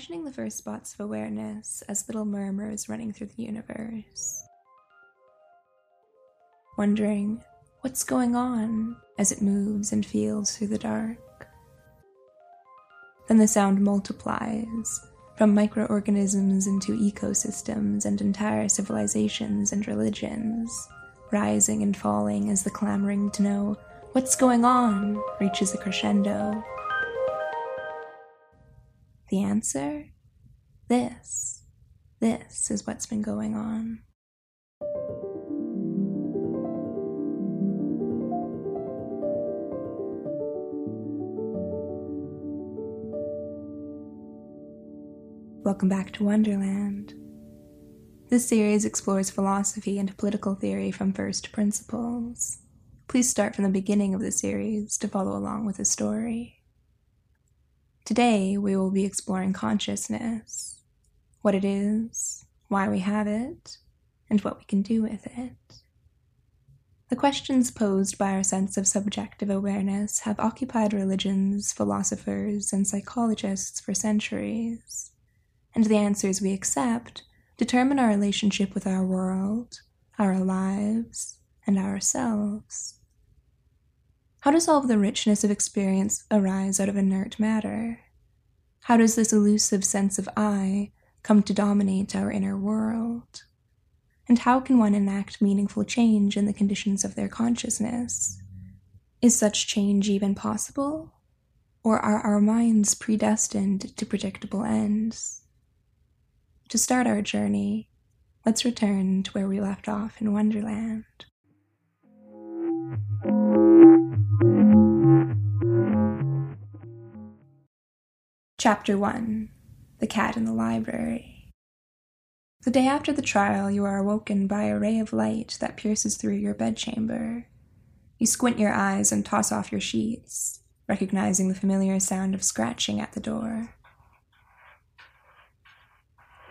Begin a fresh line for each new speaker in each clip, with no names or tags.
I'm imagining the first spots of awareness as little murmurs running through the universe. Wondering what's going on as it moves and feels through the dark. Then the sound multiplies from microorganisms into ecosystems and entire civilizations and religions, rising and falling as the clamoring to know what's going on reaches a crescendo. The answer? This. This is what's been going on. Welcome back to Wonderland. This series explores philosophy and political theory from first principles. Please start from the beginning of the series to follow along with the story. Today, we will be exploring consciousness what it is, why we have it, and what we can do with it. The questions posed by our sense of subjective awareness have occupied religions, philosophers, and psychologists for centuries, and the answers we accept determine our relationship with our world, our lives, and ourselves. How does all of the richness of experience arise out of inert matter? How does this elusive sense of I come to dominate our inner world? And how can one enact meaningful change in the conditions of their consciousness? Is such change even possible? Or are our minds predestined to predictable ends? To start our journey, let's return to where we left off in Wonderland. Chapter 1 The Cat in the Library. The day after the trial, you are awoken by a ray of light that pierces through your bedchamber. You squint your eyes and toss off your sheets, recognizing the familiar sound of scratching at the door.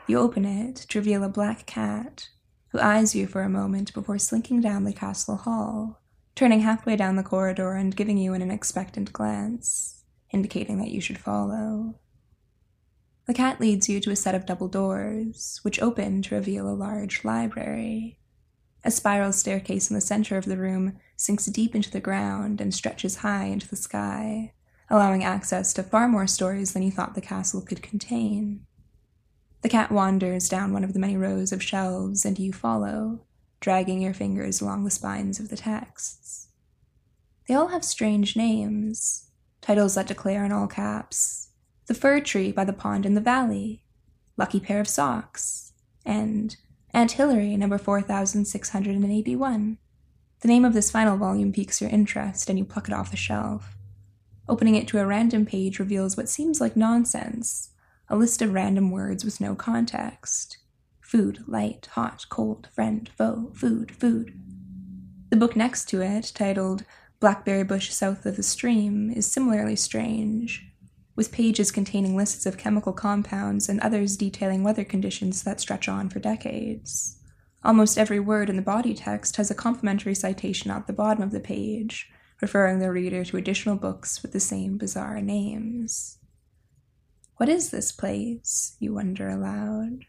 You open it to reveal a black cat who eyes you for a moment before slinking down the castle hall, turning halfway down the corridor and giving you an expectant glance indicating that you should follow. The cat leads you to a set of double doors, which open to reveal a large library. A spiral staircase in the center of the room sinks deep into the ground and stretches high into the sky, allowing access to far more stories than you thought the castle could contain. The cat wanders down one of the many rows of shelves, and you follow, dragging your fingers along the spines of the texts. They all have strange names, Titles that declare in all caps The Fir Tree by the Pond in the Valley, Lucky Pair of Socks, and Aunt Hillary, number 4681. The name of this final volume piques your interest, and you pluck it off the shelf. Opening it to a random page reveals what seems like nonsense a list of random words with no context food, light, hot, cold, friend, foe, food, food. The book next to it, titled Blackberry bush south of the stream is similarly strange, with pages containing lists of chemical compounds and others detailing weather conditions that stretch on for decades. Almost every word in the body text has a complimentary citation at the bottom of the page, referring the reader to additional books with the same bizarre names. What is this place? you wonder aloud.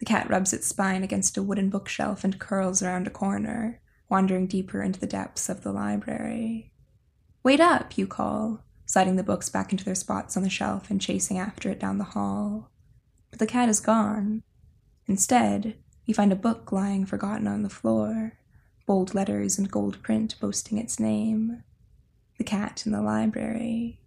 The cat rubs its spine against a wooden bookshelf and curls around a corner, wandering deeper into the depths of the library. Wait up, you call, sliding the books back into their spots on the shelf and chasing after it down the hall. But the cat is gone. Instead, you find a book lying forgotten on the floor, bold letters and gold print boasting its name The Cat in the Library.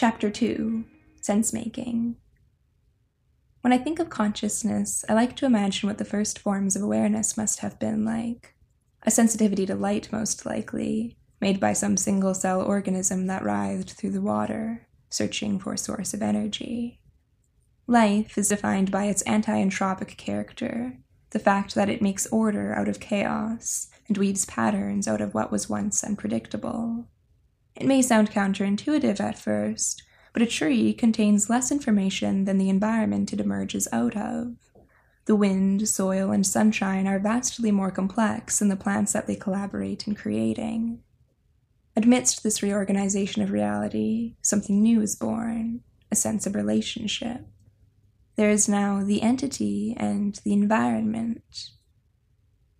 Chapter 2 Sense Making. When I think of consciousness, I like to imagine what the first forms of awareness must have been like. A sensitivity to light, most likely, made by some single cell organism that writhed through the water, searching for a source of energy. Life is defined by its anti entropic character, the fact that it makes order out of chaos and weaves patterns out of what was once unpredictable. It may sound counterintuitive at first, but a tree contains less information than the environment it emerges out of. The wind, soil, and sunshine are vastly more complex than the plants that they collaborate in creating. Amidst this reorganization of reality, something new is born a sense of relationship. There is now the entity and the environment.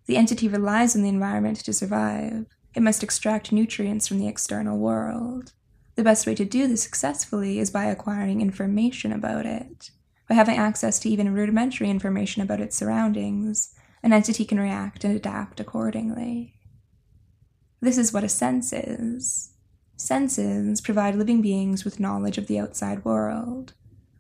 The entity relies on the environment to survive. It must extract nutrients from the external world. The best way to do this successfully is by acquiring information about it. By having access to even rudimentary information about its surroundings, an entity can react and adapt accordingly. This is what a sense is. Senses provide living beings with knowledge of the outside world.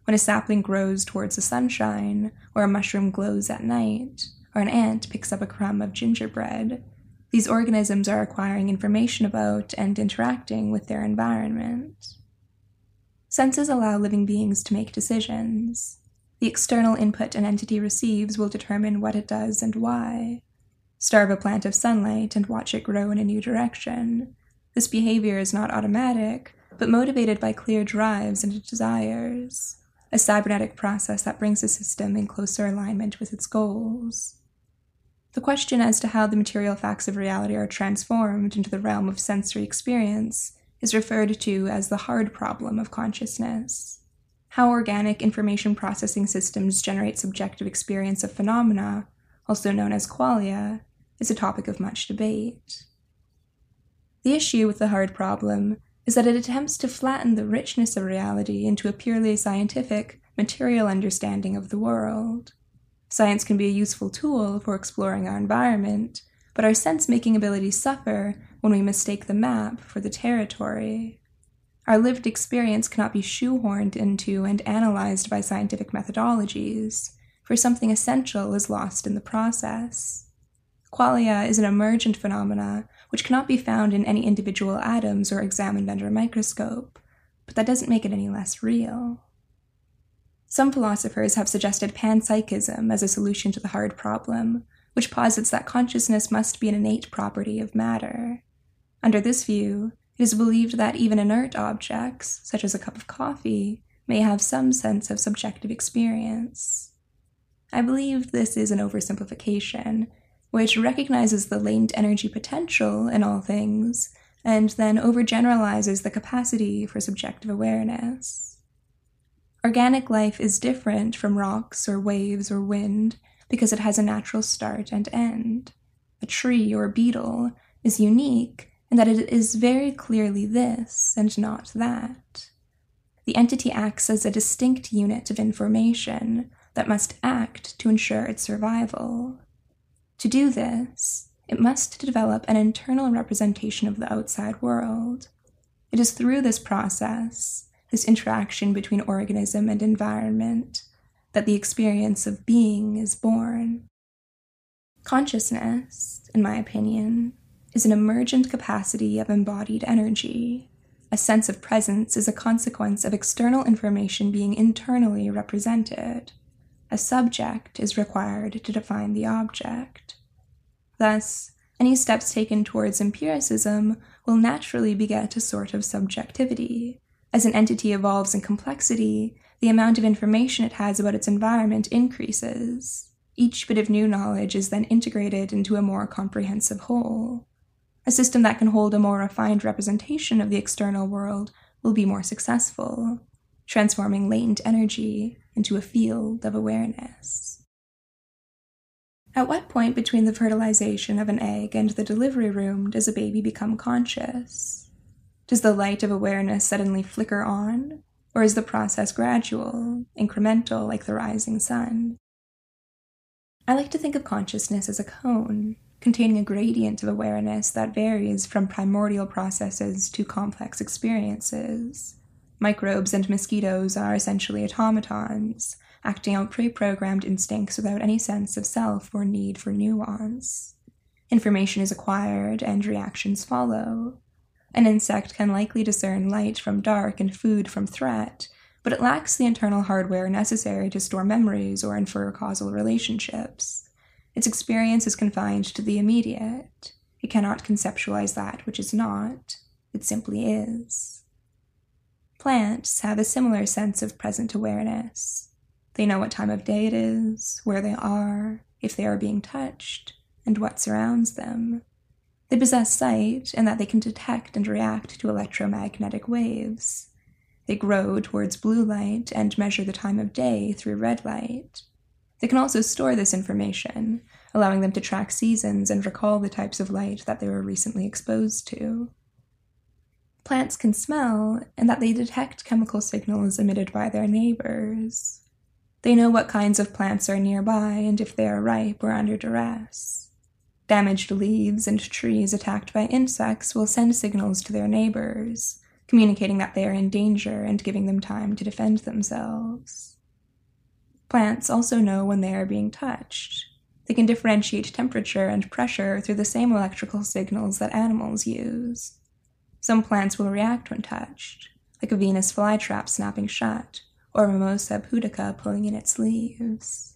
When a sapling grows towards the sunshine, or a mushroom glows at night, or an ant picks up a crumb of gingerbread, these organisms are acquiring information about and interacting with their environment. Senses allow living beings to make decisions. The external input an entity receives will determine what it does and why. Starve a plant of sunlight and watch it grow in a new direction. This behavior is not automatic, but motivated by clear drives and desires, a cybernetic process that brings the system in closer alignment with its goals. The question as to how the material facts of reality are transformed into the realm of sensory experience is referred to as the hard problem of consciousness. How organic information processing systems generate subjective experience of phenomena, also known as qualia, is a topic of much debate. The issue with the hard problem is that it attempts to flatten the richness of reality into a purely scientific, material understanding of the world. Science can be a useful tool for exploring our environment, but our sense making abilities suffer when we mistake the map for the territory. Our lived experience cannot be shoehorned into and analyzed by scientific methodologies, for something essential is lost in the process. Qualia is an emergent phenomena which cannot be found in any individual atoms or examined under a microscope, but that doesn't make it any less real. Some philosophers have suggested panpsychism as a solution to the hard problem, which posits that consciousness must be an innate property of matter. Under this view, it is believed that even inert objects, such as a cup of coffee, may have some sense of subjective experience. I believe this is an oversimplification, which recognizes the latent energy potential in all things and then overgeneralizes the capacity for subjective awareness. Organic life is different from rocks or waves or wind because it has a natural start and end. A tree or a beetle is unique in that it is very clearly this and not that. The entity acts as a distinct unit of information that must act to ensure its survival. To do this, it must develop an internal representation of the outside world. It is through this process this interaction between organism and environment, that the experience of being is born. Consciousness, in my opinion, is an emergent capacity of embodied energy. A sense of presence is a consequence of external information being internally represented. A subject is required to define the object. Thus, any steps taken towards empiricism will naturally beget a sort of subjectivity, as an entity evolves in complexity, the amount of information it has about its environment increases. Each bit of new knowledge is then integrated into a more comprehensive whole. A system that can hold a more refined representation of the external world will be more successful, transforming latent energy into a field of awareness. At what point between the fertilization of an egg and the delivery room does a baby become conscious? Does the light of awareness suddenly flicker on, or is the process gradual, incremental, like the rising sun? I like to think of consciousness as a cone, containing a gradient of awareness that varies from primordial processes to complex experiences. Microbes and mosquitoes are essentially automatons, acting out pre programmed instincts without any sense of self or need for nuance. Information is acquired and reactions follow. An insect can likely discern light from dark and food from threat, but it lacks the internal hardware necessary to store memories or infer causal relationships. Its experience is confined to the immediate. It cannot conceptualize that which is not, it simply is. Plants have a similar sense of present awareness. They know what time of day it is, where they are, if they are being touched, and what surrounds them. They possess sight in that they can detect and react to electromagnetic waves. They grow towards blue light and measure the time of day through red light. They can also store this information, allowing them to track seasons and recall the types of light that they were recently exposed to. Plants can smell in that they detect chemical signals emitted by their neighbors. They know what kinds of plants are nearby and if they are ripe or under duress. Damaged leaves and trees attacked by insects will send signals to their neighbors, communicating that they are in danger and giving them time to defend themselves. Plants also know when they are being touched. They can differentiate temperature and pressure through the same electrical signals that animals use. Some plants will react when touched, like a Venus flytrap snapping shut, or Mimosa pudica pulling in its leaves.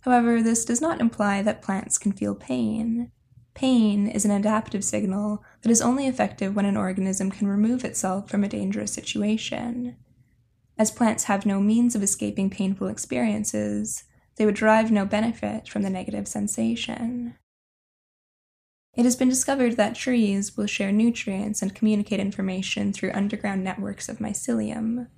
However, this does not imply that plants can feel pain. Pain is an adaptive signal that is only effective when an organism can remove itself from a dangerous situation. As plants have no means of escaping painful experiences, they would derive no benefit from the negative sensation. It has been discovered that trees will share nutrients and communicate information through underground networks of mycelium.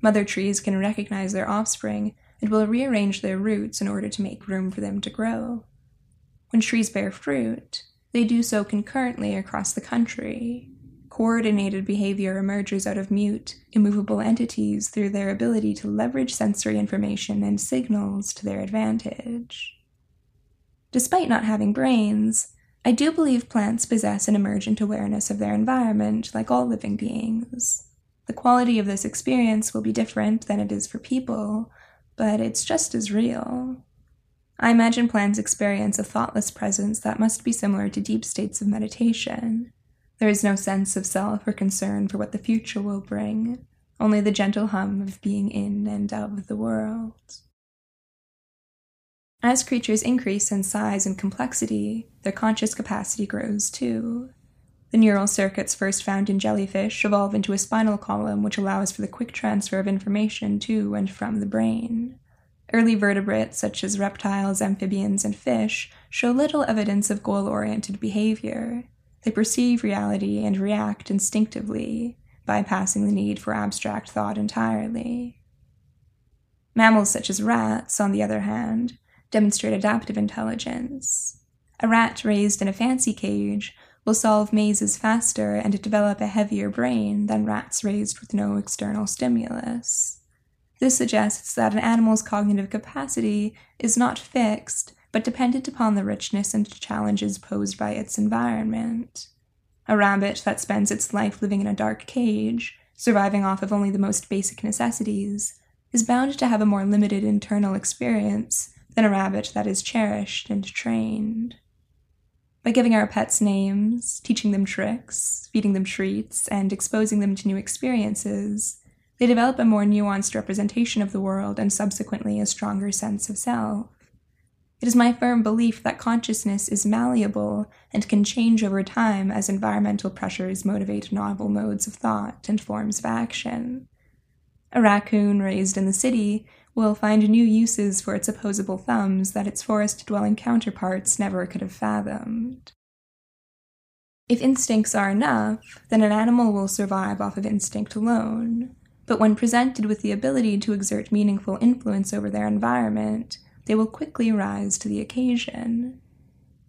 Mother trees can recognize their offspring and will rearrange their roots in order to make room for them to grow. When trees bear fruit, they do so concurrently across the country. Coordinated behavior emerges out of mute, immovable entities through their ability to leverage sensory information and signals to their advantage. Despite not having brains, I do believe plants possess an emergent awareness of their environment like all living beings. The quality of this experience will be different than it is for people, but it's just as real. I imagine plants experience a thoughtless presence that must be similar to deep states of meditation. There is no sense of self or concern for what the future will bring, only the gentle hum of being in and of the world. As creatures increase in size and complexity, their conscious capacity grows too. The neural circuits first found in jellyfish evolve into a spinal column which allows for the quick transfer of information to and from the brain. Early vertebrates, such as reptiles, amphibians, and fish, show little evidence of goal oriented behavior. They perceive reality and react instinctively, bypassing the need for abstract thought entirely. Mammals such as rats, on the other hand, demonstrate adaptive intelligence. A rat raised in a fancy cage will solve mazes faster and develop a heavier brain than rats raised with no external stimulus. This suggests that an animal's cognitive capacity is not fixed, but dependent upon the richness and challenges posed by its environment. A rabbit that spends its life living in a dark cage, surviving off of only the most basic necessities, is bound to have a more limited internal experience than a rabbit that is cherished and trained. By giving our pets names, teaching them tricks, feeding them treats, and exposing them to new experiences, they develop a more nuanced representation of the world and subsequently a stronger sense of self. It is my firm belief that consciousness is malleable and can change over time as environmental pressures motivate novel modes of thought and forms of action. A raccoon raised in the city will find new uses for its opposable thumbs that its forest dwelling counterparts never could have fathomed. If instincts are enough, then an animal will survive off of instinct alone. But when presented with the ability to exert meaningful influence over their environment, they will quickly rise to the occasion.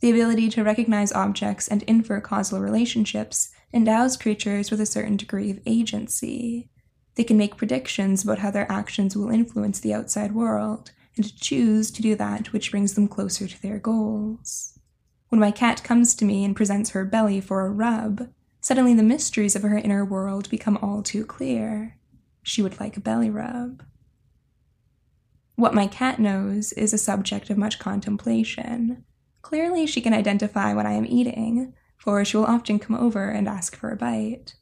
The ability to recognize objects and infer causal relationships endows creatures with a certain degree of agency. They can make predictions about how their actions will influence the outside world and choose to do that which brings them closer to their goals. When my cat comes to me and presents her belly for a rub, suddenly the mysteries of her inner world become all too clear. She would like a belly rub. What my cat knows is a subject of much contemplation. Clearly, she can identify what I am eating, for she will often come over and ask for a bite.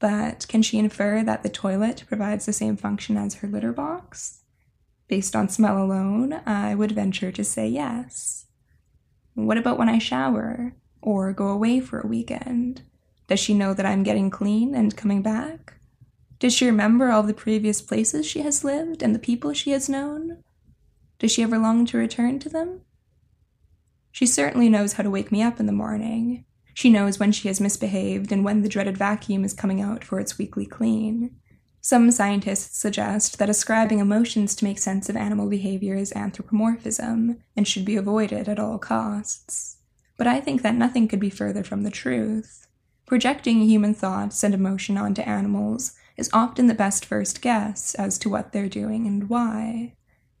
But can she infer that the toilet provides the same function as her litter box? Based on smell alone, I would venture to say yes. What about when I shower or go away for a weekend? Does she know that I'm getting clean and coming back? Does she remember all the previous places she has lived and the people she has known? Does she ever long to return to them? She certainly knows how to wake me up in the morning. She knows when she has misbehaved and when the dreaded vacuum is coming out for its weekly clean. Some scientists suggest that ascribing emotions to make sense of animal behavior is anthropomorphism and should be avoided at all costs. But I think that nothing could be further from the truth. Projecting human thoughts and emotion onto animals is often the best first guess as to what they're doing and why.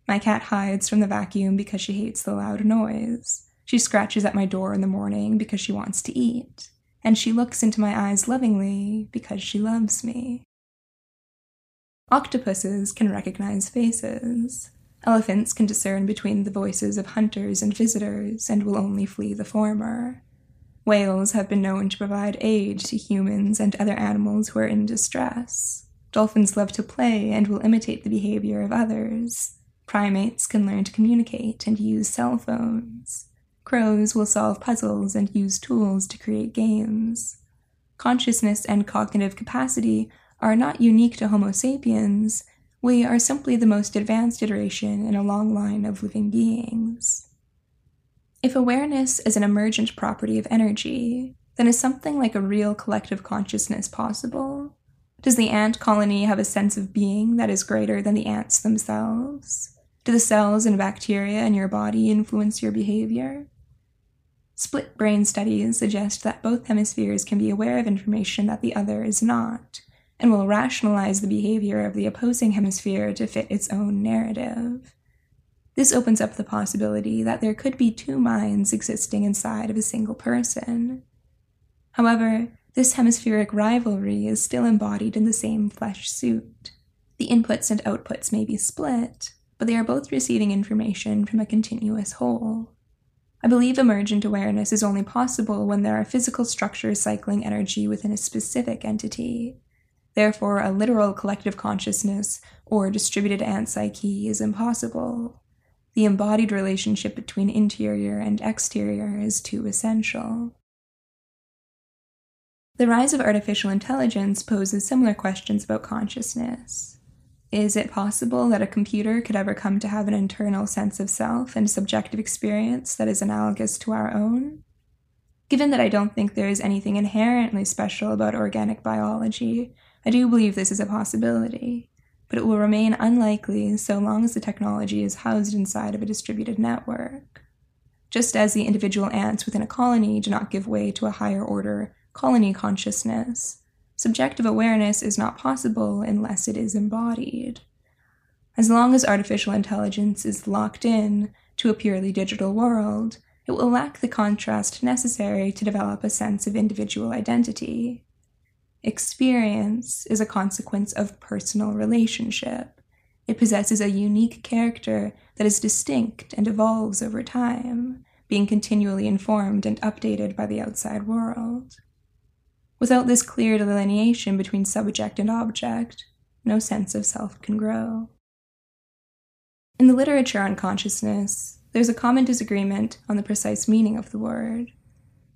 My cat hides from the vacuum because she hates the loud noise. She scratches at my door in the morning because she wants to eat. And she looks into my eyes lovingly because she loves me. Octopuses can recognize faces. Elephants can discern between the voices of hunters and visitors and will only flee the former. Whales have been known to provide aid to humans and other animals who are in distress. Dolphins love to play and will imitate the behavior of others. Primates can learn to communicate and use cell phones. Crows will solve puzzles and use tools to create games. Consciousness and cognitive capacity are not unique to Homo sapiens, we are simply the most advanced iteration in a long line of living beings. If awareness is an emergent property of energy, then is something like a real collective consciousness possible? Does the ant colony have a sense of being that is greater than the ants themselves? Do the cells and bacteria in your body influence your behavior? Split brain studies suggest that both hemispheres can be aware of information that the other is not, and will rationalize the behavior of the opposing hemisphere to fit its own narrative. This opens up the possibility that there could be two minds existing inside of a single person. However, this hemispheric rivalry is still embodied in the same flesh suit. The inputs and outputs may be split, but they are both receiving information from a continuous whole. I believe emergent awareness is only possible when there are physical structures cycling energy within a specific entity. Therefore, a literal collective consciousness or distributed ant psyche is impossible. The embodied relationship between interior and exterior is too essential. The rise of artificial intelligence poses similar questions about consciousness. Is it possible that a computer could ever come to have an internal sense of self and subjective experience that is analogous to our own? Given that I don't think there is anything inherently special about organic biology, I do believe this is a possibility, but it will remain unlikely so long as the technology is housed inside of a distributed network. Just as the individual ants within a colony do not give way to a higher order colony consciousness, subjective awareness is not possible unless it is embodied. As long as artificial intelligence is locked in to a purely digital world, it will lack the contrast necessary to develop a sense of individual identity. Experience is a consequence of personal relationship. It possesses a unique character that is distinct and evolves over time, being continually informed and updated by the outside world. Without this clear delineation between subject and object, no sense of self can grow. In the literature on consciousness, there's a common disagreement on the precise meaning of the word.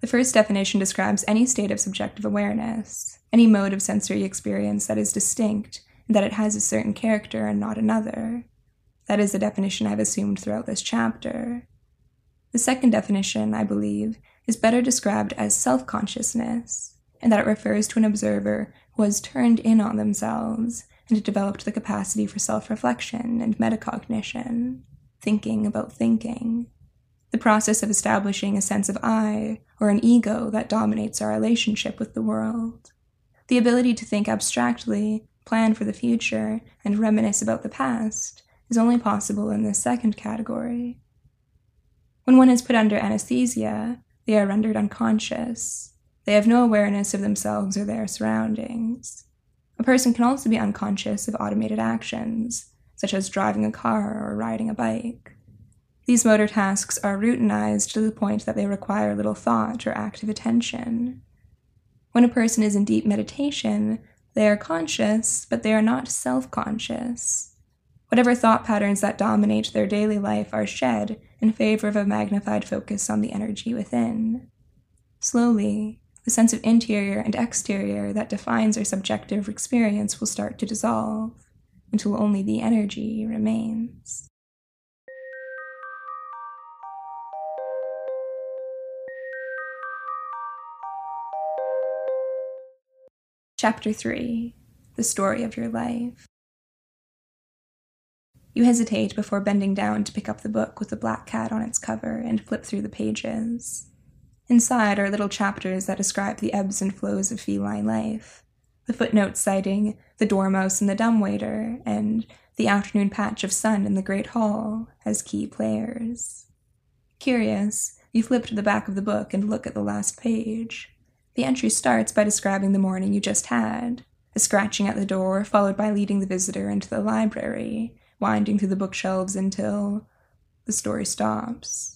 The first definition describes any state of subjective awareness, any mode of sensory experience that is distinct and that it has a certain character and not another. That is the definition I've assumed throughout this chapter. The second definition, I believe, is better described as self consciousness, and that it refers to an observer who has turned in on themselves and developed the capacity for self reflection and metacognition, thinking about thinking. The process of establishing a sense of I or an ego that dominates our relationship with the world. The ability to think abstractly, plan for the future, and reminisce about the past is only possible in this second category. When one is put under anesthesia, they are rendered unconscious, they have no awareness of themselves or their surroundings. A person can also be unconscious of automated actions, such as driving a car or riding a bike. These motor tasks are routinized to the point that they require little thought or active attention. When a person is in deep meditation, they are conscious, but they are not self conscious. Whatever thought patterns that dominate their daily life are shed in favor of a magnified focus on the energy within. Slowly, the sense of interior and exterior that defines our subjective experience will start to dissolve until only the energy remains. Chapter 3 The Story of Your Life. You hesitate before bending down to pick up the book with the black cat on its cover and flip through the pages. Inside are little chapters that describe the ebbs and flows of feline life, the footnotes citing the dormouse and the dumbwaiter, and the afternoon patch of sun in the great hall as key players. Curious, you flip to the back of the book and look at the last page. The entry starts by describing the morning you just had, a scratching at the door, followed by leading the visitor into the library, winding through the bookshelves until the story stops.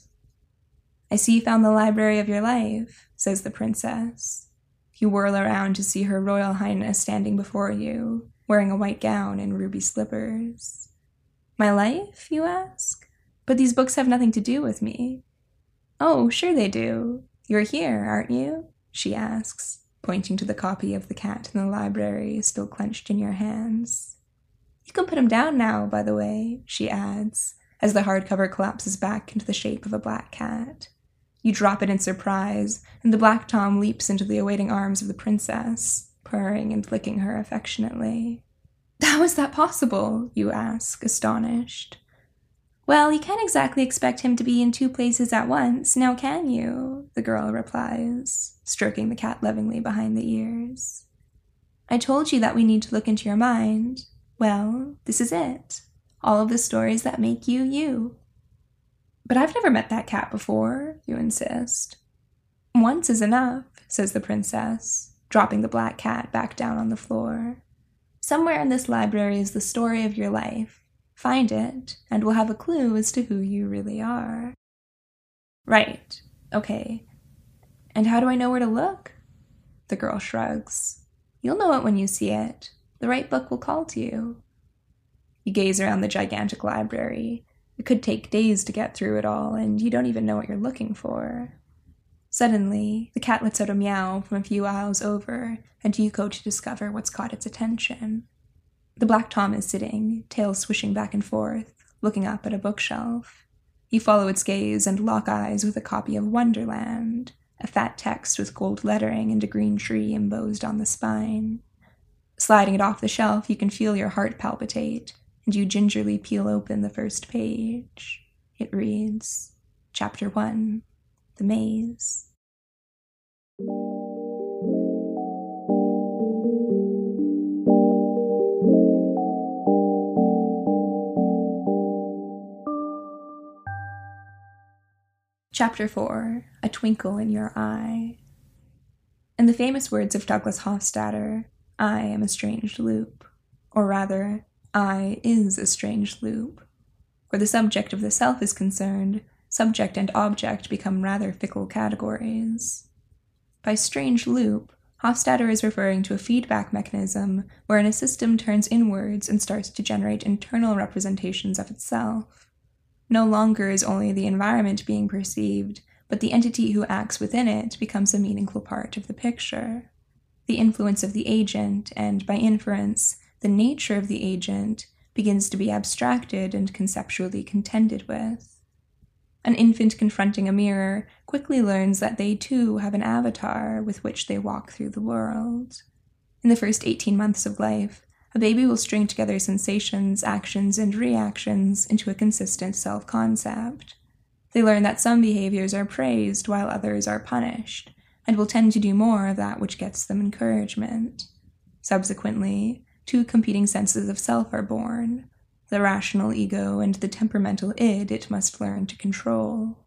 I see you found the library of your life, says the princess. You whirl around to see her royal highness standing before you, wearing a white gown and ruby slippers. My life, you ask? But these books have nothing to do with me. Oh, sure they do. You're here, aren't you? she asks, pointing to the copy of The Cat in the Library still clenched in your hands. You can put him down now, by the way, she adds, as the hardcover collapses back into the shape of a black cat. You drop it in surprise, and the black Tom leaps into the awaiting arms of the princess, purring and licking her affectionately. How is that possible? you ask, astonished. Well, you can't exactly expect him to be in two places at once, now can you? The girl replies, stroking the cat lovingly behind the ears. I told you that we need to look into your mind. Well, this is it. All of the stories that make you you. But I've never met that cat before, you insist. Once is enough, says the princess, dropping the black cat back down on the floor. Somewhere in this library is the story of your life, Find it, and we'll have a clue as to who you really are. Right. Okay. And how do I know where to look? The girl shrugs. You'll know it when you see it. The right book will call to you. You gaze around the gigantic library. It could take days to get through it all, and you don't even know what you're looking for. Suddenly, the cat lets out a meow from a few aisles over, and you go to discover what's caught its attention. The black Tom is sitting, tail swishing back and forth, looking up at a bookshelf. You follow its gaze and lock eyes with a copy of Wonderland, a fat text with gold lettering and a green tree embossed on the spine. Sliding it off the shelf, you can feel your heart palpitate, and you gingerly peel open the first page. It reads Chapter 1 The Maze. Chapter 4 A Twinkle in Your Eye. In the famous words of Douglas Hofstadter, I am a strange loop. Or rather, I is a strange loop. Where the subject of the self is concerned, subject and object become rather fickle categories. By strange loop, Hofstadter is referring to a feedback mechanism wherein a system turns inwards and starts to generate internal representations of itself. No longer is only the environment being perceived, but the entity who acts within it becomes a meaningful part of the picture. The influence of the agent, and by inference, the nature of the agent, begins to be abstracted and conceptually contended with. An infant confronting a mirror quickly learns that they too have an avatar with which they walk through the world. In the first 18 months of life, a baby will string together sensations, actions, and reactions into a consistent self concept. They learn that some behaviors are praised while others are punished, and will tend to do more of that which gets them encouragement. Subsequently, two competing senses of self are born the rational ego and the temperamental id it must learn to control.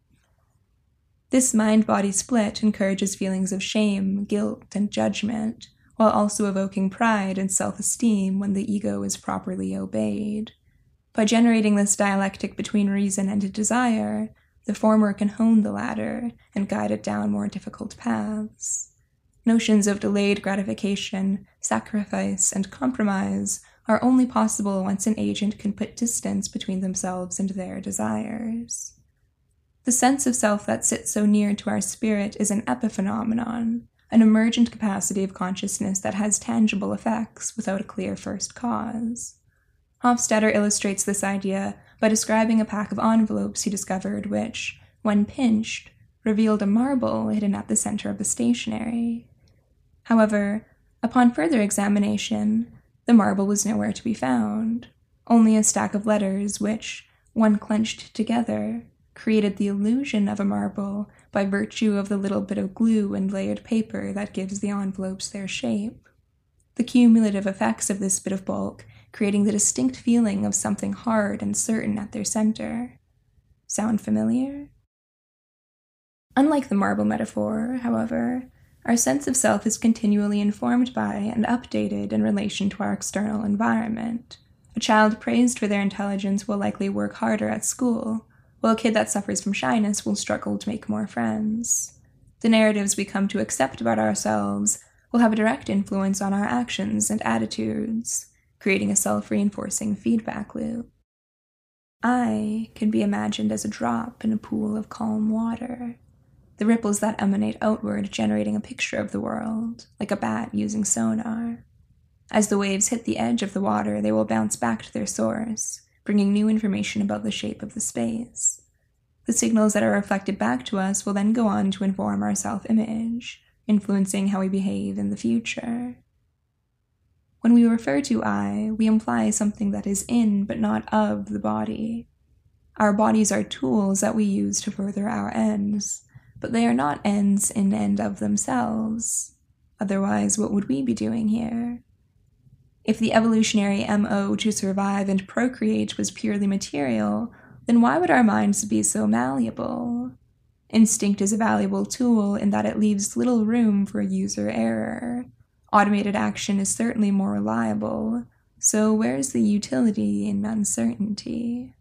This mind body split encourages feelings of shame, guilt, and judgment, while also evoking pride and self esteem when the ego is properly obeyed. By generating this dialectic between reason and desire, the former can hone the latter and guide it down more difficult paths. Notions of delayed gratification, sacrifice, and compromise are only possible once an agent can put distance between themselves and their desires. The sense of self that sits so near to our spirit is an epiphenomenon, an emergent capacity of consciousness that has tangible effects without a clear first cause. Hofstadter illustrates this idea by describing a pack of envelopes he discovered which, when pinched, revealed a marble hidden at the center of the stationery. However, Upon further examination, the marble was nowhere to be found, only a stack of letters which, when clenched together, created the illusion of a marble by virtue of the little bit of glue and layered paper that gives the envelopes their shape. The cumulative effects of this bit of bulk creating the distinct feeling of something hard and certain at their center. Sound familiar? Unlike the marble metaphor, however, our sense of self is continually informed by and updated in relation to our external environment. A child praised for their intelligence will likely work harder at school, while a kid that suffers from shyness will struggle to make more friends. The narratives we come to accept about ourselves will have a direct influence on our actions and attitudes, creating a self reinforcing feedback loop. I can be imagined as a drop in a pool of calm water, the ripples that emanate outward generating a picture of the world, like a bat using sonar. As the waves hit the edge of the water, they will bounce back to their source, bringing new information about the shape of the space. The signals that are reflected back to us will then go on to inform our self image, influencing how we behave in the future. When we refer to I, we imply something that is in but not of the body. Our bodies are tools that we use to further our ends, but they are not ends in and of themselves. Otherwise, what would we be doing here? If the evolutionary MO to survive and procreate was purely material, then why would our minds be so malleable? Instinct is a valuable tool in that it leaves little room for user error. Automated action is certainly more reliable, so where's the utility in uncertainty?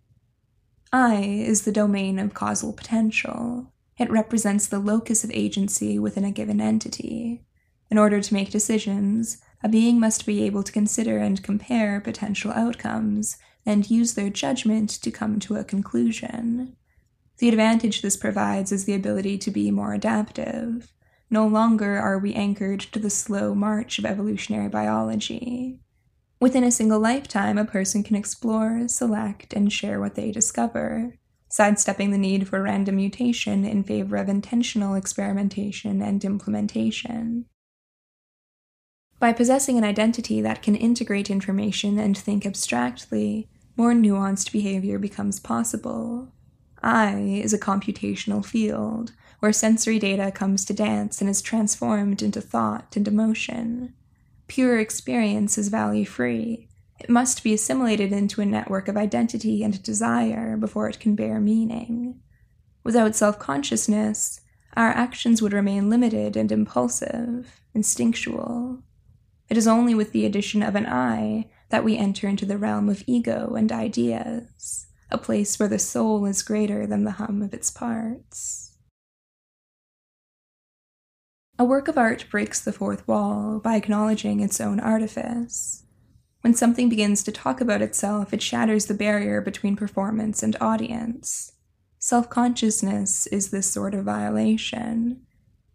I is the domain of causal potential. It represents the locus of agency within a given entity. In order to make decisions, a being must be able to consider and compare potential outcomes and use their judgment to come to a conclusion. The advantage this provides is the ability to be more adaptive. No longer are we anchored to the slow march of evolutionary biology. Within a single lifetime, a person can explore, select, and share what they discover, sidestepping the need for random mutation in favor of intentional experimentation and implementation. By possessing an identity that can integrate information and think abstractly, more nuanced behavior becomes possible. I is a computational field, where sensory data comes to dance and is transformed into thought and emotion. Pure experience is value free. It must be assimilated into a network of identity and desire before it can bear meaning. Without self consciousness, our actions would remain limited and impulsive, instinctual. It is only with the addition of an I that we enter into the realm of ego and ideas, a place where the soul is greater than the hum of its parts. A work of art breaks the fourth wall by acknowledging its own artifice. When something begins to talk about itself, it shatters the barrier between performance and audience. Self consciousness is this sort of violation.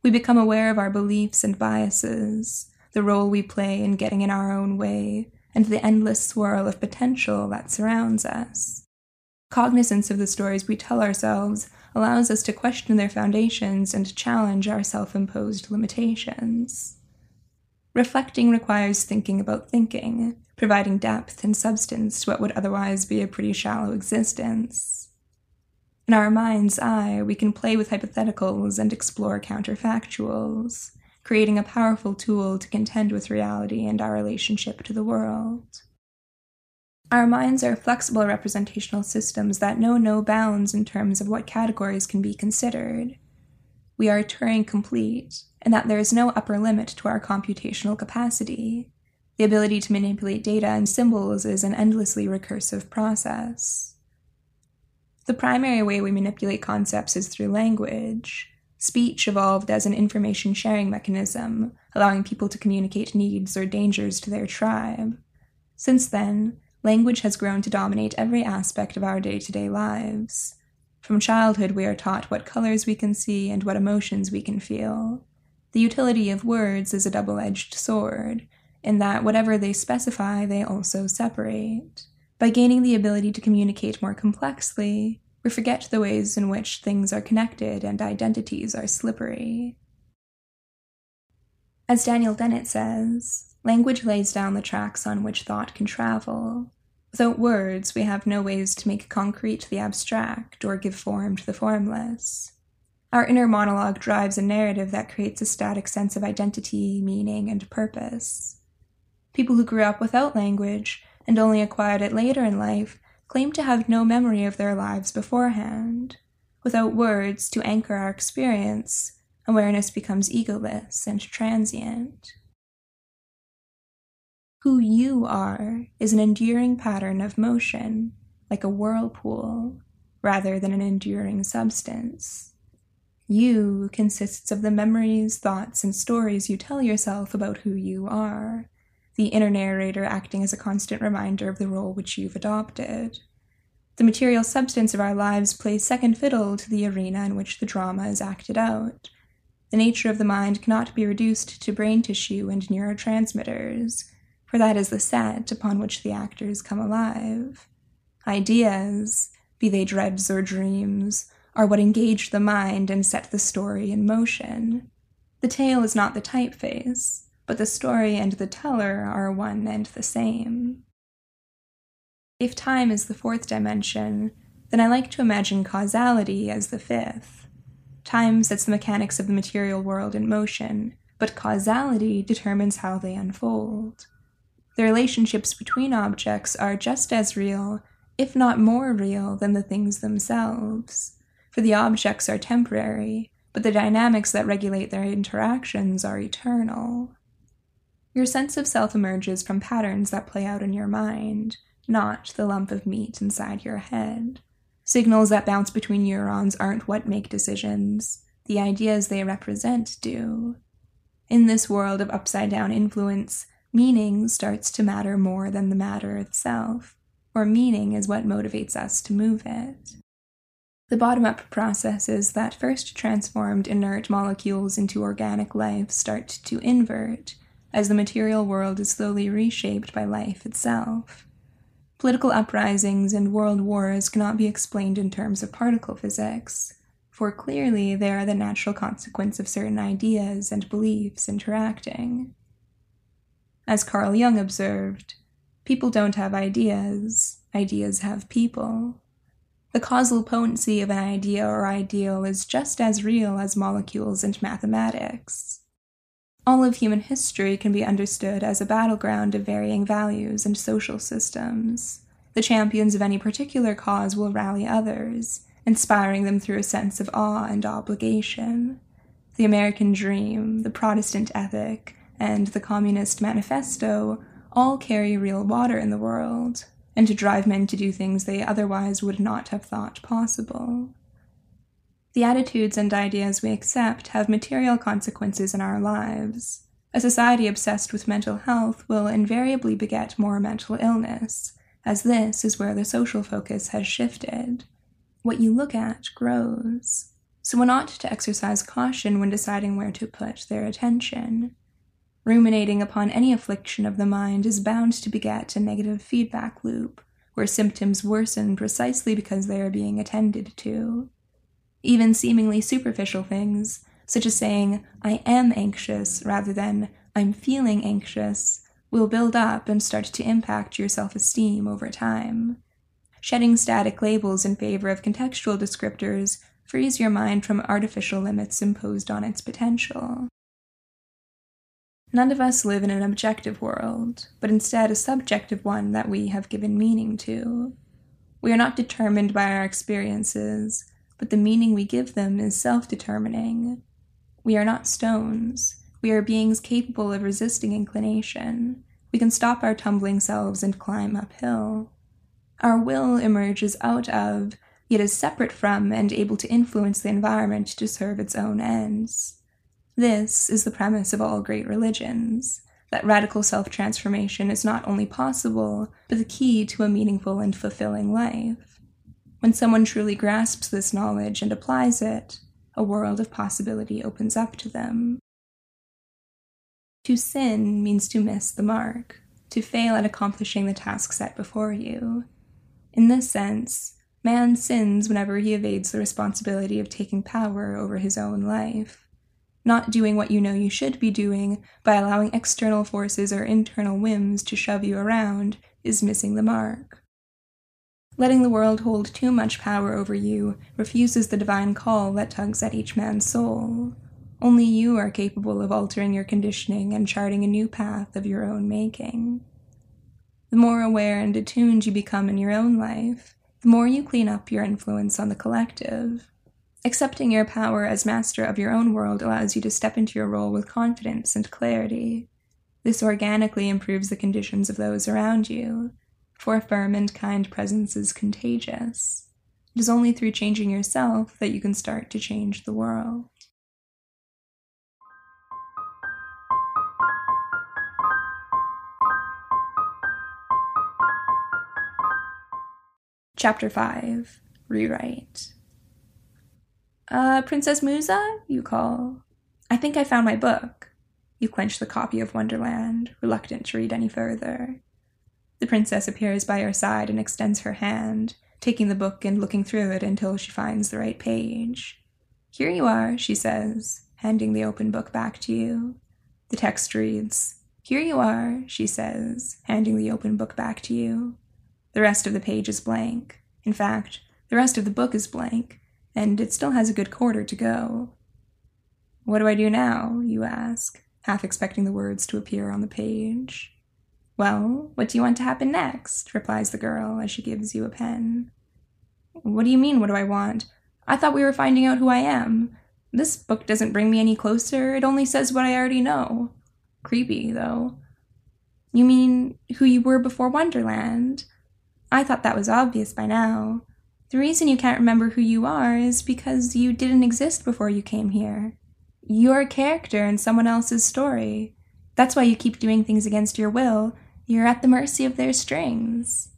We become aware of our beliefs and biases, the role we play in getting in our own way, and the endless swirl of potential that surrounds us. Cognizance of the stories we tell ourselves allows us to question their foundations and challenge our self imposed limitations. Reflecting requires thinking about thinking, providing depth and substance to what would otherwise be a pretty shallow existence. In our mind's eye, we can play with hypotheticals and explore counterfactuals, creating a powerful tool to contend with reality and our relationship to the world. Our minds are flexible representational systems that know no bounds in terms of what categories can be considered. We are Turing complete, in that there is no upper limit to our computational capacity. The ability to manipulate data and symbols is an endlessly recursive process. The primary way we manipulate concepts is through language. Speech evolved as an information sharing mechanism, allowing people to communicate needs or dangers to their tribe. Since then, language has grown to dominate every aspect of our day to day lives. From childhood, we are taught what colors we can see and what emotions we can feel. The utility of words is a double edged sword, in that whatever they specify, they also separate. By gaining the ability to communicate more complexly, we forget the ways in which things are connected and identities are slippery. As Daniel Dennett says, language lays down the tracks on which thought can travel. Without words, we have no ways to make concrete the abstract or give form to the formless. Our inner monologue drives a narrative that creates a static sense of identity, meaning, and purpose. People who grew up without language and only acquired it later in life claim to have no memory of their lives beforehand. Without words to anchor our experience, awareness becomes egoless and transient. Who you are is an enduring pattern of motion, like a whirlpool, rather than an enduring substance. You consists of the memories, thoughts, and stories you tell yourself about who you are, the inner narrator acting as a constant reminder of the role which you've adopted. The material substance of our lives plays second fiddle to the arena in which the drama is acted out. The nature of the mind cannot be reduced to brain tissue and neurotransmitters, for that is the set upon which the actors come alive. Ideas, be they dreads or dreams, are what engage the mind and set the story in motion. The tale is not the typeface, but the story and the teller are one and the same. If time is the fourth dimension, then I like to imagine causality as the fifth. Time sets the mechanics of the material world in motion, but causality determines how they unfold. The relationships between objects are just as real, if not more real, than the things themselves, for the objects are temporary, but the dynamics that regulate their interactions are eternal. Your sense of self emerges from patterns that play out in your mind, not the lump of meat inside your head. Signals that bounce between neurons aren't what make decisions, the ideas they represent do. In this world of upside down influence, meaning starts to matter more than the matter itself, or meaning is what motivates us to move it. The bottom up processes that first transformed inert molecules into organic life start to invert as the material world is slowly reshaped by life itself. Political uprisings and world wars cannot be explained in terms of particle physics, for clearly they are the natural consequence of certain ideas and beliefs interacting. As Carl Jung observed, people don't have ideas, ideas have people. The causal potency of an idea or ideal is just as real as molecules and mathematics. All of human history can be understood as a battleground of varying values and social systems. The champions of any particular cause will rally others, inspiring them through a sense of awe and obligation. The American dream, the Protestant ethic, and the Communist Manifesto all carry real water in the world, and to drive men to do things they otherwise would not have thought possible. The attitudes and ideas we accept have material consequences in our lives. A society obsessed with mental health will invariably beget more mental illness, as this is where the social focus has shifted. What you look at grows. So one ought to exercise caution when deciding where to put their attention. Ruminating upon any affliction of the mind is bound to beget a negative feedback loop, where symptoms worsen precisely because they are being attended to. Even seemingly superficial things, such as saying, I am anxious rather than I'm feeling anxious, will build up and start to impact your self esteem over time. Shedding static labels in favor of contextual descriptors frees your mind from artificial limits imposed on its potential. None of us live in an objective world, but instead a subjective one that we have given meaning to. We are not determined by our experiences, but the meaning we give them is self determining. We are not stones. We are beings capable of resisting inclination. We can stop our tumbling selves and climb uphill. Our will emerges out of, yet is separate from, and able to influence the environment to serve its own ends. This is the premise of all great religions that radical self transformation is not only possible, but the key to a meaningful and fulfilling life. When someone truly grasps this knowledge and applies it, a world of possibility opens up to them. To sin means to miss the mark, to fail at accomplishing the task set before you. In this sense, man sins whenever he evades the responsibility of taking power over his own life. Not doing what you know you should be doing by allowing external forces or internal whims to shove you around, is missing the mark. Letting the world hold too much power over you refuses the divine call that tugs at each man's soul. Only you are capable of altering your conditioning and charting a new path of your own making. The more aware and attuned you become in your own life, the more you clean up your influence on the collective. Accepting your power as master of your own world allows you to step into your role with confidence and clarity. This organically improves the conditions of those around you, for a firm and kind presence is contagious. It is only through changing yourself that you can start to change the world. Chapter 5 Rewrite Uh, Princess Musa, you call? I think I found my book. You quench the copy of Wonderland, reluctant to read any further. The princess appears by your side and extends her hand, taking the book and looking through it until she finds the right page. Here you are, she says, handing the open book back to you. The text reads, Here you are, she says, handing the open book back to you. The rest of the page is blank. In fact, the rest of the book is blank, and it still has a good quarter to go. What do I do now? you ask, half expecting the words to appear on the page. Well, what do you want to happen next? replies the girl as she gives you a pen. What do you mean, what do I want? I thought we were finding out who I am. This book doesn't bring me any closer, it only says what I already know. Creepy, though. You mean who you were before Wonderland? I thought that was obvious by now. The reason you can't remember who you are is because you didn't exist before you came here. You're a character in someone else's story. That's why you keep doing things against your will you're at the mercy of their strings.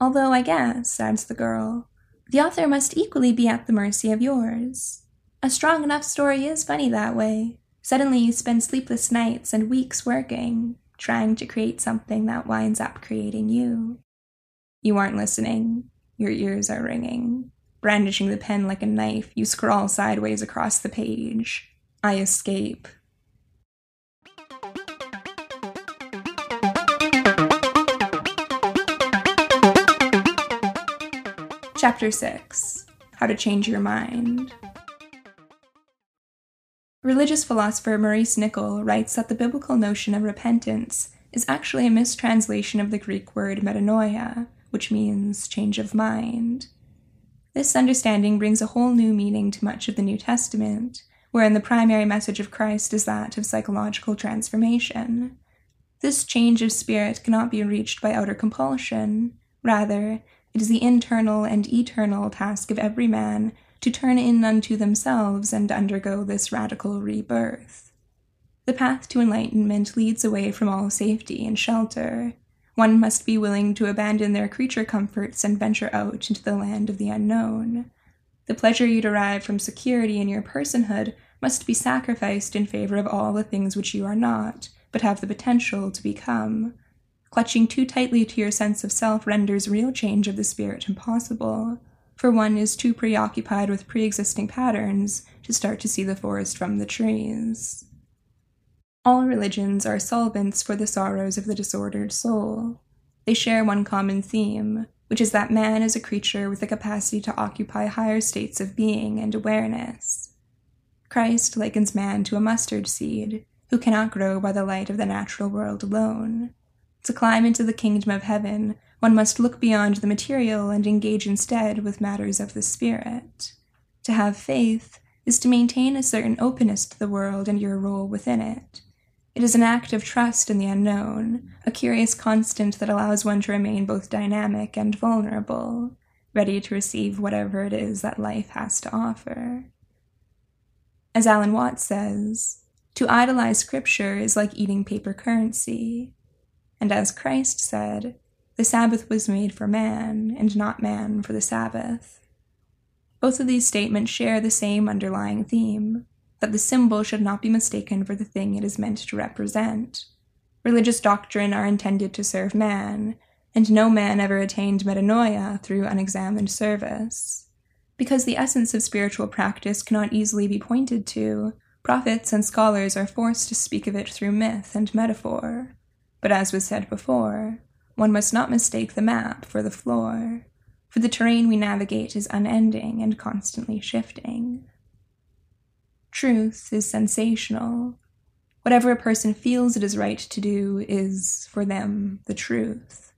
Although, I guess, adds the girl, the author must equally be at the mercy of yours. A strong enough story is funny that way. Suddenly you spend sleepless nights and weeks working, trying to create something that winds up creating you. You aren't listening. Your ears are ringing. Brandishing the pen like a knife, you scrawl sideways across the page. I escape. Chapter 6 How to Change Your Mind. Religious philosopher Maurice Nicoll writes that the biblical notion of repentance is actually a mistranslation of the Greek word metanoia, which means change of mind. This understanding brings a whole new meaning to much of the New Testament, wherein the primary message of Christ is that of psychological transformation. This change of spirit cannot be reached by outer compulsion. Rather, it is the internal and eternal task of every man to turn in unto themselves and undergo this radical rebirth. The path to enlightenment leads away from all safety and shelter. One must be willing to abandon their creature comforts and venture out into the land of the unknown. The pleasure you derive from security in your personhood must be sacrificed in favor of all the things which you are not, but have the potential to become. Clutching too tightly to your sense of self renders real change of the spirit impossible, for one is too preoccupied with pre existing patterns to start to see the forest from the trees. All religions are solvents for the sorrows of the disordered soul. They share one common theme, which is that man is a creature with the capacity to occupy higher states of being and awareness. Christ likens man to a mustard seed, who cannot grow by the light of the natural world alone, to climb into the kingdom of heaven, one must look beyond the material and engage instead with matters of the spirit. To have faith is to maintain a certain openness to the world and your role within it. It is an act of trust in the unknown, a curious constant that allows one to remain both dynamic and vulnerable, ready to receive whatever it is that life has to offer. As Alan Watts says, to idolize scripture is like eating paper currency. And as Christ said, the Sabbath was made for man, and not man for the Sabbath. Both of these statements share the same underlying theme that the symbol should not be mistaken for the thing it is meant to represent. Religious doctrine are intended to serve man, and no man ever attained metanoia through unexamined service. Because the essence of spiritual practice cannot easily be pointed to, Prophets and scholars are forced to speak of it through myth and metaphor. But as was said before, one must not mistake the map for the floor, for the terrain we navigate is unending and constantly shifting. Truth is sensational. Whatever a person feels it is right to do is, for them, the truth.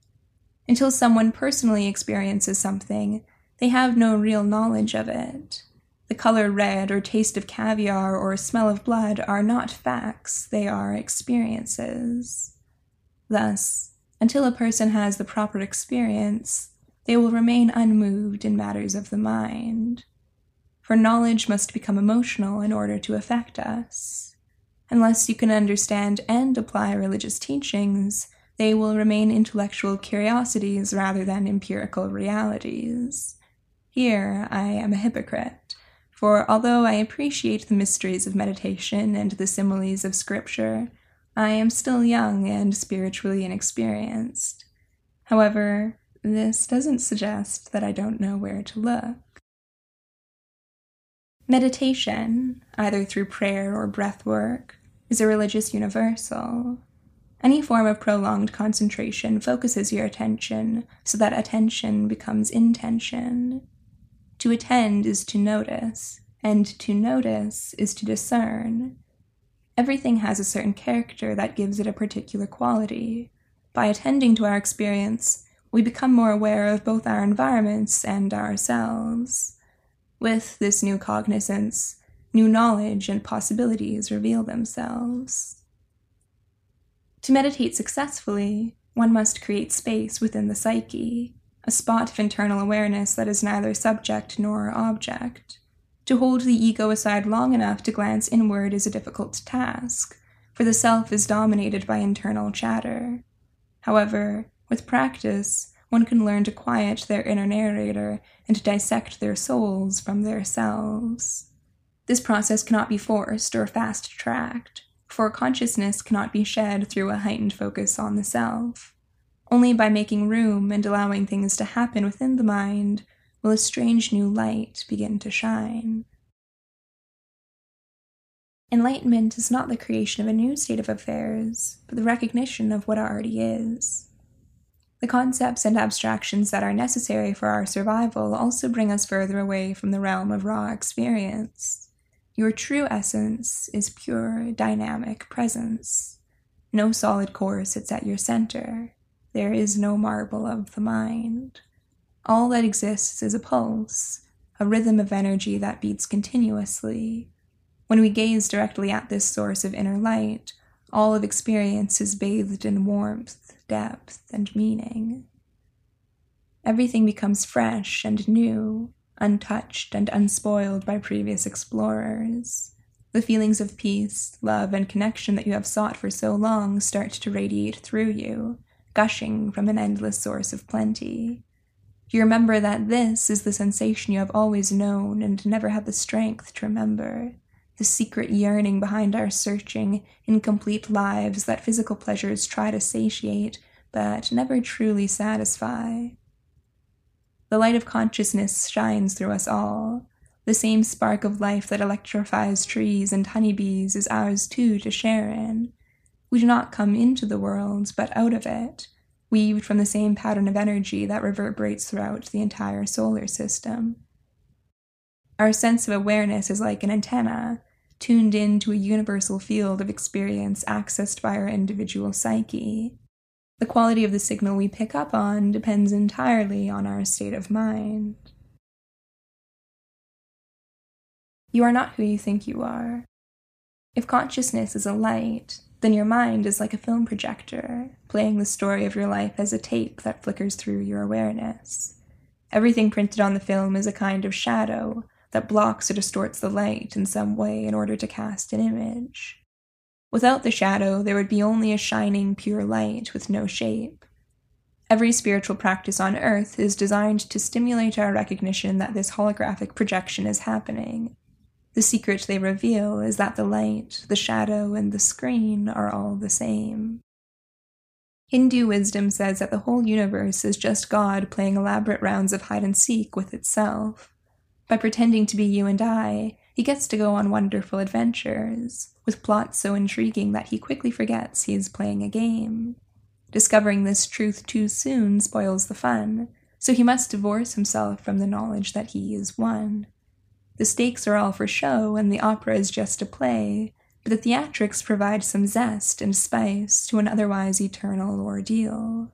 Until someone personally experiences something, they have no real knowledge of it. The color red or taste of caviar or smell of blood are not facts, they are experiences. Thus, until a person has the proper experience, they will remain unmoved in matters of the mind. For knowledge must become emotional in order to affect us. Unless you can understand and apply religious teachings, they will remain intellectual curiosities rather than empirical realities. Here I am a hypocrite, for although I appreciate the mysteries of meditation and the similes of Scripture, I am still young and spiritually inexperienced. However, this doesn't suggest that I don't know where to look. Meditation, either through prayer or breath work, is a religious universal. Any form of prolonged concentration focuses your attention so that attention becomes intention. To attend is to notice, and to notice is to discern. Everything has a certain character that gives it a particular quality. By attending to our experience, we become more aware of both our environments and ourselves. With this new cognizance, new knowledge and possibilities reveal themselves. To meditate successfully, one must create space within the psyche, a spot of internal awareness that is neither subject nor object. To hold the ego aside long enough to glance inward is a difficult task, for the self is dominated by internal chatter. However, with practice, one can learn to quiet their inner narrator and to dissect their souls from their selves. This process cannot be forced or fast tracked, for consciousness cannot be shed through a heightened focus on the self. Only by making room and allowing things to happen within the mind will a strange new light begin to shine. Enlightenment is not the creation of a new state of affairs, but the recognition of what already is. The concepts and abstractions that are necessary for our survival also bring us further away from the realm of raw experience. Your true essence is pure, dynamic presence. No solid core sits at your center. There is no marble of the mind. All that exists is a pulse, a rhythm of energy that beats continuously. When we gaze directly at this source of inner light, all of experience is bathed in warmth, depth, and meaning. Everything becomes fresh and new, untouched and unspoiled by previous explorers. The feelings of peace, love, and connection that you have sought for so long start to radiate through you, gushing from an endless source of plenty. You remember that this is the sensation you have always known and never had the strength to remember the secret yearning behind our searching, incomplete lives that physical pleasures try to satiate but never truly satisfy. The light of consciousness shines through us all. The same spark of life that electrifies trees and honeybees is ours too to share in. We do not come into the world, but out of it, weaved from the same pattern of energy that reverberates throughout the entire solar system. Our sense of awareness is like an antenna, tuned in to a universal field of experience accessed by our individual psyche. The quality of the signal we pick up on depends entirely on our state of mind. You are not who you think you are. If consciousness is a light, then your mind is like a film projector, playing the story of your life as a tape that flickers through your awareness. Everything printed on the film is a kind of shadow, that blocks or distorts the light in some way in order to cast an image. Without the shadow, there would be only a shining, pure light with no shape. Every spiritual practice on earth is designed to stimulate our recognition that this holographic projection is happening. The secret they reveal is that the light, the shadow, and the screen are all the same. Hindu wisdom says that the whole universe is just God playing elaborate rounds of hide and seek with itself. By pretending to be you and I, he gets to go on wonderful adventures, with plots so intriguing that he quickly forgets he is playing a game. Discovering this truth too soon spoils the fun, so he must divorce himself from the knowledge that he is one. The stakes are all for show, and the opera is just a play, but the theatrics provide some zest and spice to an otherwise eternal ordeal.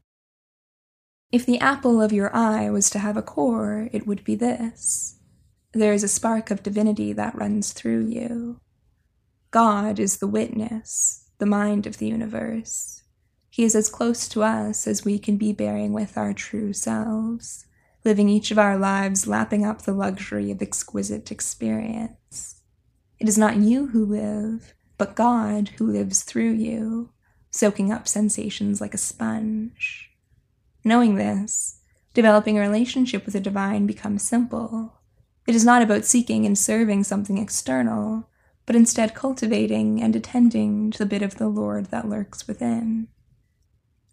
If the apple of your eye was to have a core, it would be this. There is a spark of divinity that runs through you. God is the witness, the mind of the universe. He is as close to us as we can be bearing with our true selves living each of our lives lapping up the luxury of exquisite experience. It is not you who live, but God who lives through you, soaking up sensations like a sponge. Knowing this, developing a relationship with the divine becomes simple. It is not about seeking and serving something external, but instead cultivating and attending to the bit of the Lord that lurks within.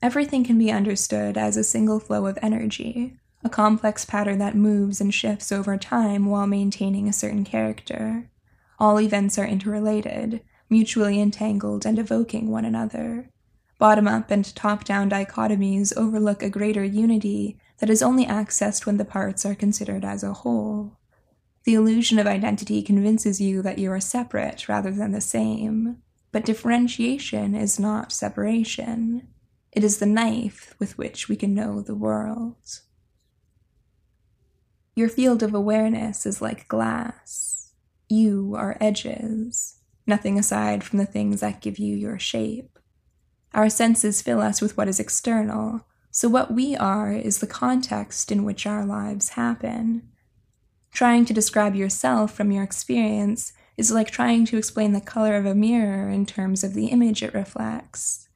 Everything can be understood as a single flow of energy, a complex pattern that moves and shifts over time while maintaining a certain character. All events are interrelated, mutually entangled and evoking one another. Bottom up and top down dichotomies overlook a greater unity that is only accessed when the parts are considered as a whole. The illusion of identity convinces you that you are separate rather than the same, but differentiation is not separation. It is the knife with which we can know the world. Your field of awareness is like glass. You are edges, nothing aside from the things that give you your shape. Our senses fill us with what is external, so what we are is the context in which our lives happen. Trying to describe yourself from your experience is like trying to explain the color of a mirror in terms of the image it reflects.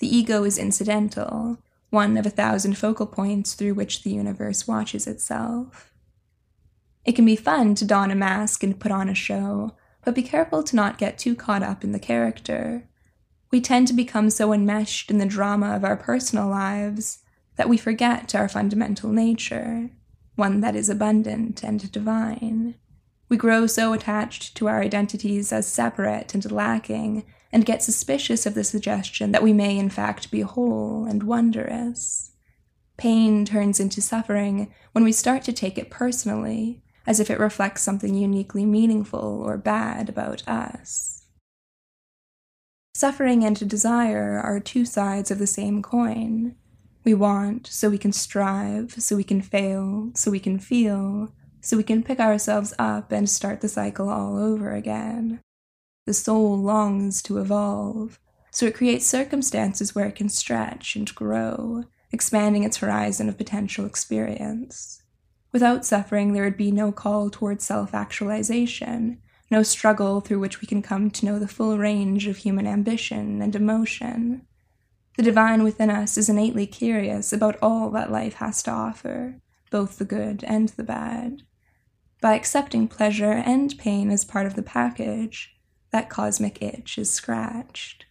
The ego is incidental, one of a thousand focal points through which the universe watches itself. It can be fun to don a mask and put on a show, but be careful to not get too caught up in the character. We tend to become so enmeshed in the drama of our personal lives that we forget our fundamental nature, one that is abundant and divine. We grow so attached to our identities as separate and lacking, and get suspicious of the suggestion that we may in fact be whole and wondrous. Pain turns into suffering when we start to take it personally as if it reflects something uniquely meaningful or bad about us. Suffering and desire are two sides of the same coin. We want so we can strive, so we can fail, so we can feel, so we can pick ourselves up and start the cycle all over again. The soul longs to evolve, so it creates circumstances where it can stretch and grow, expanding its horizon of potential experience. Without suffering, there would be no call towards self actualization, no struggle through which we can come to know the full range of human ambition and emotion. The divine within us is innately curious about all that life has to offer, both the good and the bad. By accepting pleasure and pain as part of the package, that cosmic itch is scratched.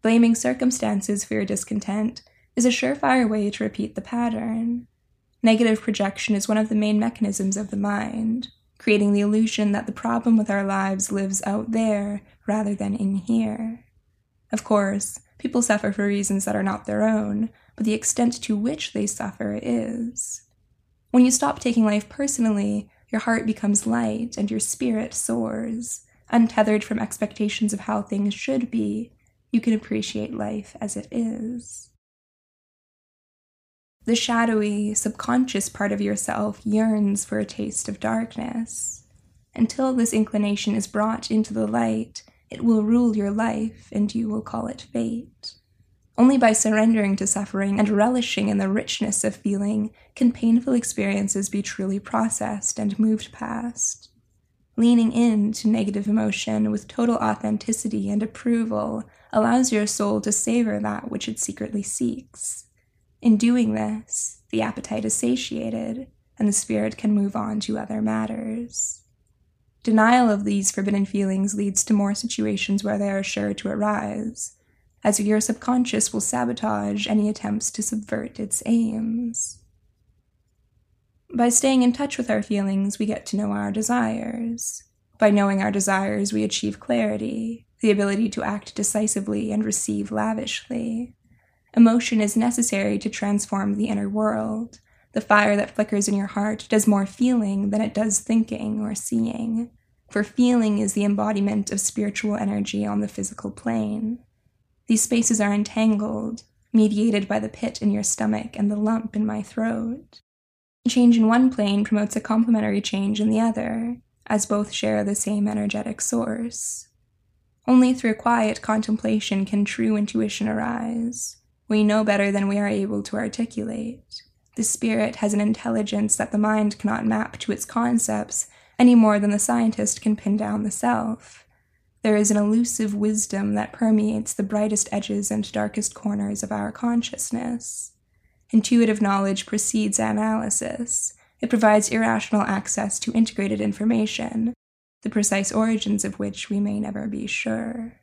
Blaming circumstances for your discontent is a surefire way to repeat the pattern. Negative projection is one of the main mechanisms of the mind, creating the illusion that the problem with our lives lives out there rather than in here. Of course, people suffer for reasons that are not their own, but the extent to which they suffer is. When you stop taking life personally, your heart becomes light and your spirit soars. Untethered from expectations of how things should be, you can appreciate life as it is. The shadowy, subconscious part of yourself yearns for a taste of darkness. Until this inclination is brought into the light, it will rule your life and you will call it fate. Only by surrendering to suffering and relishing in the richness of feeling can painful experiences be truly processed and moved past. Leaning into negative emotion with total authenticity and approval allows your soul to savor that which it secretly seeks. In doing this, the appetite is satiated, and the spirit can move on to other matters. Denial of these forbidden feelings leads to more situations where they are sure to arise, as your subconscious will sabotage any attempts to subvert its aims. By staying in touch with our feelings, we get to know our desires. By knowing our desires, we achieve clarity, the ability to act decisively and receive lavishly. Emotion is necessary to transform the inner world. The fire that flickers in your heart does more feeling than it does thinking or seeing, for feeling is the embodiment of spiritual energy on the physical plane. These spaces are entangled, mediated by the pit in your stomach and the lump in my throat. Change in one plane promotes a complementary change in the other, as both share the same energetic source. Only through quiet contemplation can true intuition arise. We know better than we are able to articulate. The spirit has an intelligence that the mind cannot map to its concepts any more than the scientist can pin down the self. There is an elusive wisdom that permeates the brightest edges and darkest corners of our consciousness. Intuitive knowledge precedes analysis. It provides irrational access to integrated information, the precise origins of which we may never be sure.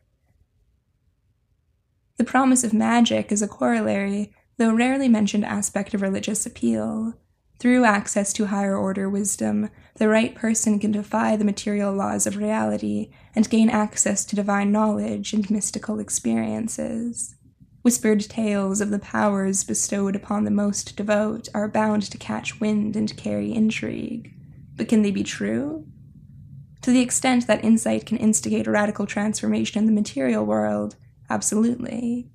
The promise of magic is a corollary, though rarely mentioned aspect of religious appeal. Through access to higher order wisdom, the right person can defy the material laws of reality and gain access to divine knowledge and mystical experiences. Whispered tales of the powers bestowed upon the most devout are bound to catch wind and carry intrigue. But can they be true? To the extent that insight can instigate a radical transformation in the material world, Absolutely.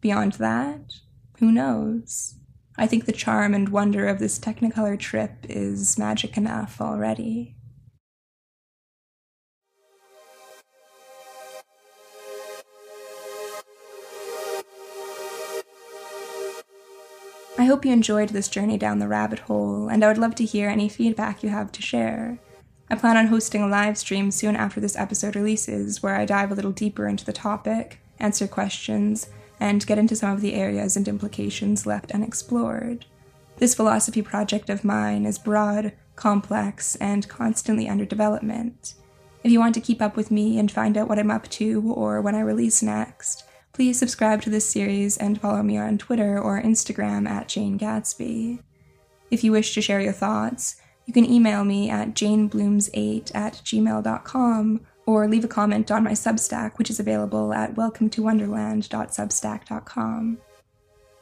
Beyond that, who knows? I think the charm and wonder of this Technicolor trip is magic enough already. I hope you enjoyed this journey down the rabbit hole, and I would love to hear any feedback you have to share. I plan on hosting a live stream soon after this episode releases where I dive a little deeper into the topic answer questions, and get into some of the areas and implications left unexplored. This philosophy project of mine is broad, complex, and constantly under development. If you want to keep up with me and find out what I'm up to or when I release next, please subscribe to this series and follow me on Twitter or Instagram at Jane Gatsby. If you wish to share your thoughts, you can email me at janeblooms8 at gmail.com or leave a comment on my Substack, which is available at welcometowonderland.substack.com.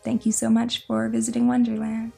Thank you so much for visiting Wonderland.